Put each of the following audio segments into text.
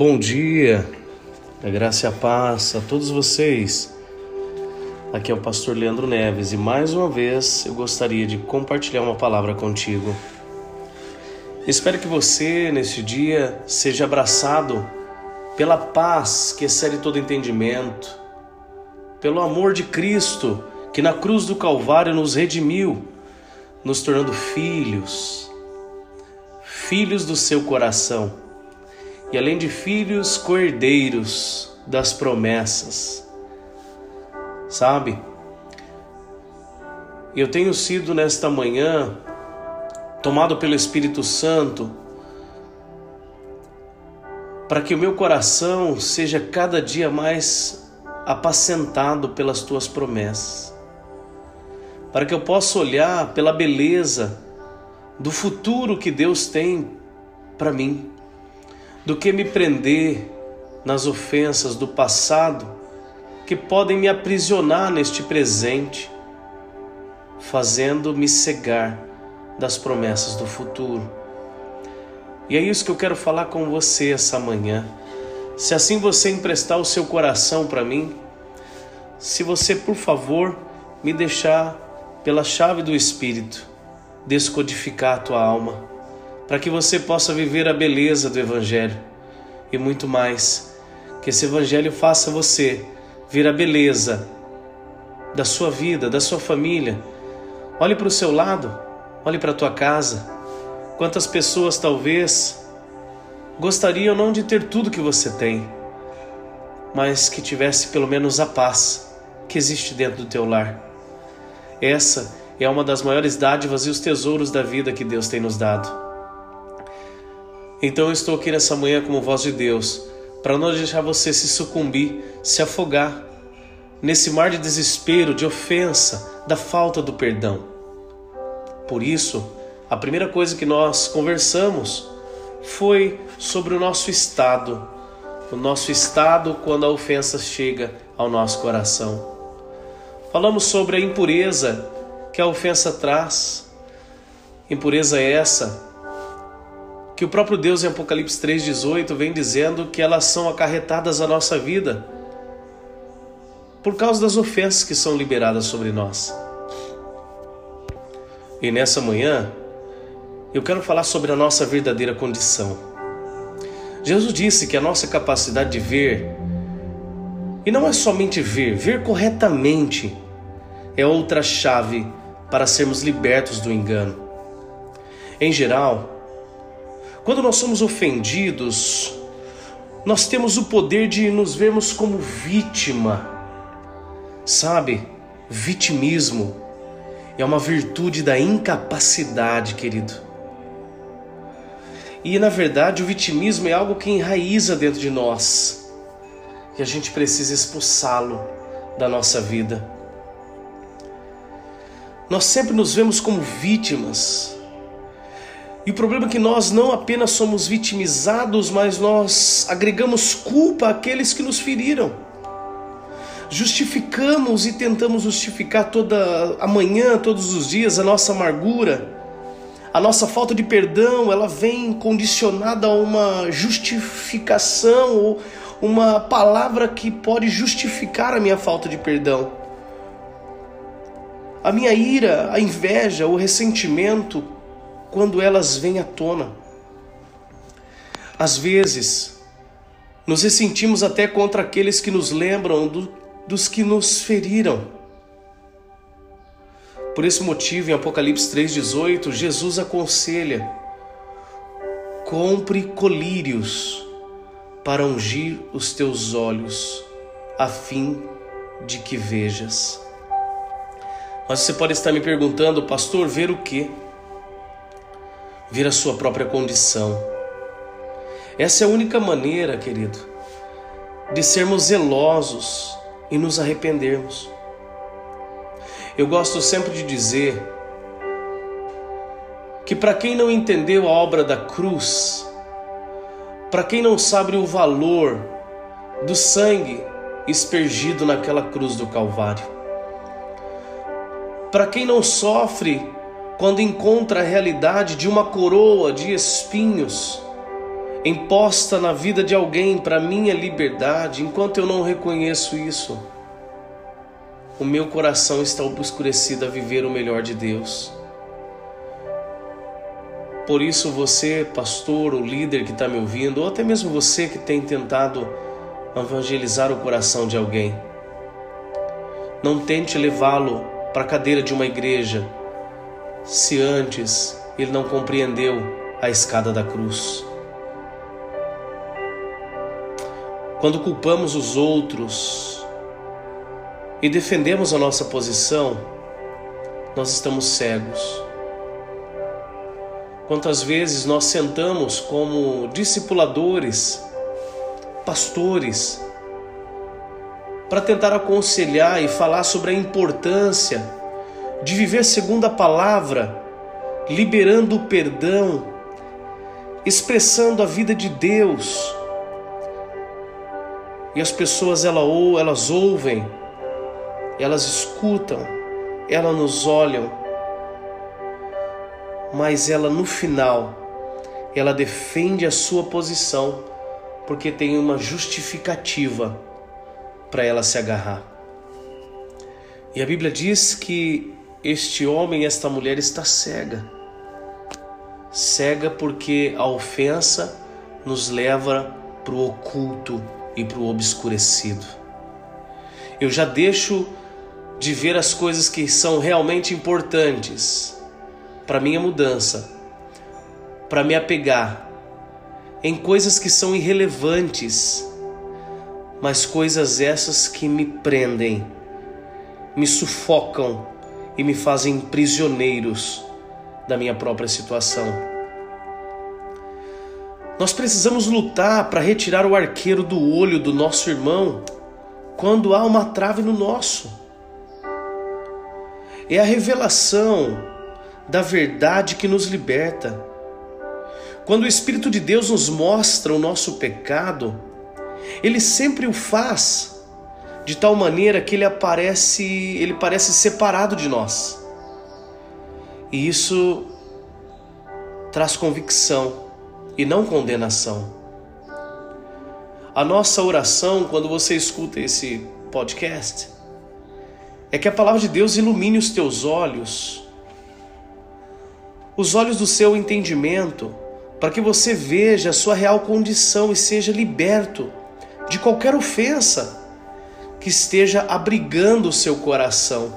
Bom dia, a graça e a paz a todos vocês. Aqui é o pastor Leandro Neves e mais uma vez eu gostaria de compartilhar uma palavra contigo. Espero que você, neste dia, seja abraçado pela paz que excede todo entendimento, pelo amor de Cristo que na cruz do Calvário nos redimiu, nos tornando filhos, filhos do seu coração e além de filhos, cordeiros das promessas. Sabe? Eu tenho sido nesta manhã tomado pelo Espírito Santo para que o meu coração seja cada dia mais apacentado pelas tuas promessas, para que eu possa olhar pela beleza do futuro que Deus tem para mim do que me prender nas ofensas do passado que podem me aprisionar neste presente, fazendo-me cegar das promessas do futuro. E é isso que eu quero falar com você essa manhã. Se assim você emprestar o seu coração para mim, se você, por favor, me deixar pela chave do Espírito descodificar a tua alma para que você possa viver a beleza do Evangelho e muito mais. Que esse Evangelho faça você ver a beleza da sua vida, da sua família. Olhe para o seu lado, olhe para a tua casa. Quantas pessoas talvez gostariam não de ter tudo que você tem, mas que tivesse pelo menos a paz que existe dentro do teu lar. Essa é uma das maiores dádivas e os tesouros da vida que Deus tem nos dado. Então eu estou aqui nessa manhã como voz de Deus, para não deixar você se sucumbir, se afogar nesse mar de desespero, de ofensa, da falta do perdão. Por isso, a primeira coisa que nós conversamos foi sobre o nosso estado, o nosso estado quando a ofensa chega ao nosso coração. Falamos sobre a impureza que a ofensa traz. Impureza essa que o próprio Deus em Apocalipse 3,18 vem dizendo que elas são acarretadas à nossa vida por causa das ofensas que são liberadas sobre nós. E nessa manhã, eu quero falar sobre a nossa verdadeira condição. Jesus disse que a nossa capacidade de ver, e não é somente ver, ver corretamente, é outra chave para sermos libertos do engano. Em geral, quando nós somos ofendidos, nós temos o poder de nos vermos como vítima. Sabe? Vitimismo é uma virtude da incapacidade, querido. E na verdade, o vitimismo é algo que enraiza dentro de nós, e a gente precisa expulsá-lo da nossa vida. Nós sempre nos vemos como vítimas e o problema é que nós não apenas somos vitimizados, mas nós agregamos culpa àqueles que nos feriram. Justificamos e tentamos justificar toda a manhã, todos os dias, a nossa amargura. A nossa falta de perdão, ela vem condicionada a uma justificação ou uma palavra que pode justificar a minha falta de perdão. A minha ira, a inveja, o ressentimento quando elas vêm à tona. Às vezes, nos ressentimos até contra aqueles que nos lembram do, dos que nos feriram. Por esse motivo, em Apocalipse 3,18, Jesus aconselha: compre colírios para ungir os teus olhos, a fim de que vejas. Mas você pode estar me perguntando, pastor, ver o quê? Ver a sua própria condição. Essa é a única maneira, querido, de sermos zelosos e nos arrependermos. Eu gosto sempre de dizer que para quem não entendeu a obra da cruz, para quem não sabe o valor do sangue espergido naquela cruz do Calvário, para quem não sofre quando encontra a realidade de uma coroa de espinhos imposta na vida de alguém para minha liberdade, enquanto eu não reconheço isso, o meu coração está obscurecido a viver o melhor de Deus. Por isso, você, pastor ou líder que está me ouvindo, ou até mesmo você que tem tentado evangelizar o coração de alguém, não tente levá-lo para a cadeira de uma igreja se antes ele não compreendeu a escada da cruz. Quando culpamos os outros e defendemos a nossa posição, nós estamos cegos. Quantas vezes nós sentamos como discipuladores, pastores, para tentar aconselhar e falar sobre a importância de viver segundo a palavra, liberando o perdão, expressando a vida de Deus. E as pessoas ela, ou, elas ouvem, elas escutam, elas nos olham mas ela no final ela defende a sua posição porque tem uma justificativa para ela se agarrar. E a Bíblia diz que este homem, esta mulher está cega. Cega porque a ofensa nos leva para o oculto e para o obscurecido. Eu já deixo de ver as coisas que são realmente importantes para minha mudança, para me apegar em coisas que são irrelevantes, mas coisas essas que me prendem, me sufocam e me fazem prisioneiros da minha própria situação. Nós precisamos lutar para retirar o arqueiro do olho do nosso irmão quando há uma trave no nosso. É a revelação da verdade que nos liberta. Quando o Espírito de Deus nos mostra o nosso pecado, ele sempre o faz de tal maneira que ele aparece, ele parece separado de nós. E isso traz convicção e não condenação. A nossa oração, quando você escuta esse podcast, é que a palavra de Deus ilumine os teus olhos os olhos do seu entendimento, para que você veja a sua real condição e seja liberto de qualquer ofensa que esteja abrigando o seu coração.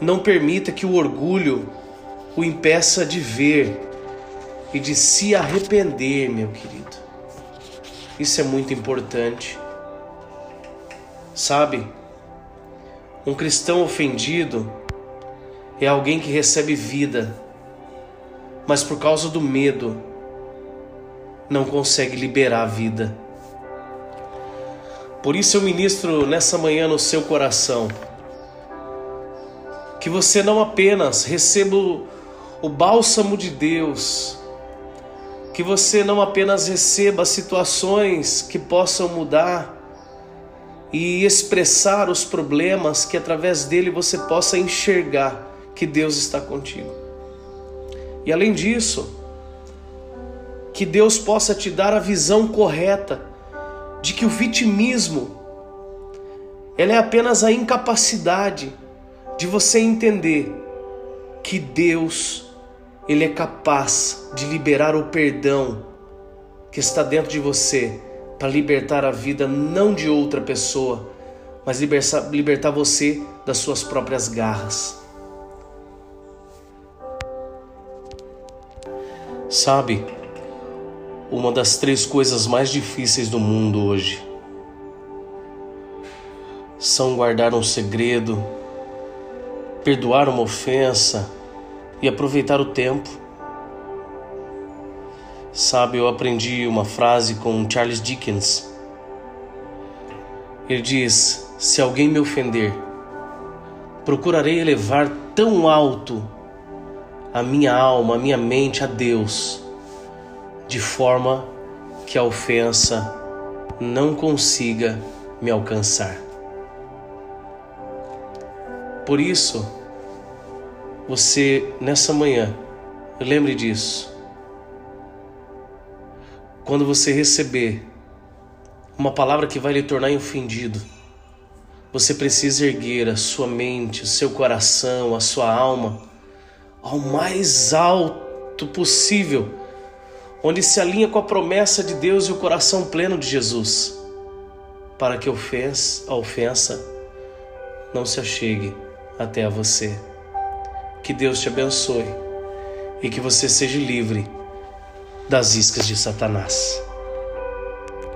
Não permita que o orgulho o impeça de ver e de se arrepender, meu querido. Isso é muito importante. Sabe, um cristão ofendido é alguém que recebe vida, mas por causa do medo não consegue liberar a vida. Por isso eu ministro nessa manhã no seu coração que você não apenas receba o bálsamo de Deus, que você não apenas receba situações que possam mudar e expressar os problemas, que através dele você possa enxergar que Deus está contigo. E além disso, que Deus possa te dar a visão correta de que o vitimismo ela é apenas a incapacidade de você entender que Deus ele é capaz de liberar o perdão que está dentro de você para libertar a vida não de outra pessoa, mas libertar, libertar você das suas próprias garras. Sabe, uma das três coisas mais difíceis do mundo hoje são guardar um segredo, perdoar uma ofensa e aproveitar o tempo. Sabe, eu aprendi uma frase com Charles Dickens. Ele diz: Se alguém me ofender, procurarei elevar tão alto a minha alma, a minha mente a Deus, de forma que a ofensa não consiga me alcançar. Por isso, você nessa manhã, lembre disso. quando você receber uma palavra que vai lhe tornar ofendido, você precisa erguer a sua mente, o seu coração, a sua alma ao mais alto possível, onde se alinha com a promessa de Deus e o coração pleno de Jesus, para que a ofensa não se achegue até a você. Que Deus te abençoe e que você seja livre das iscas de Satanás.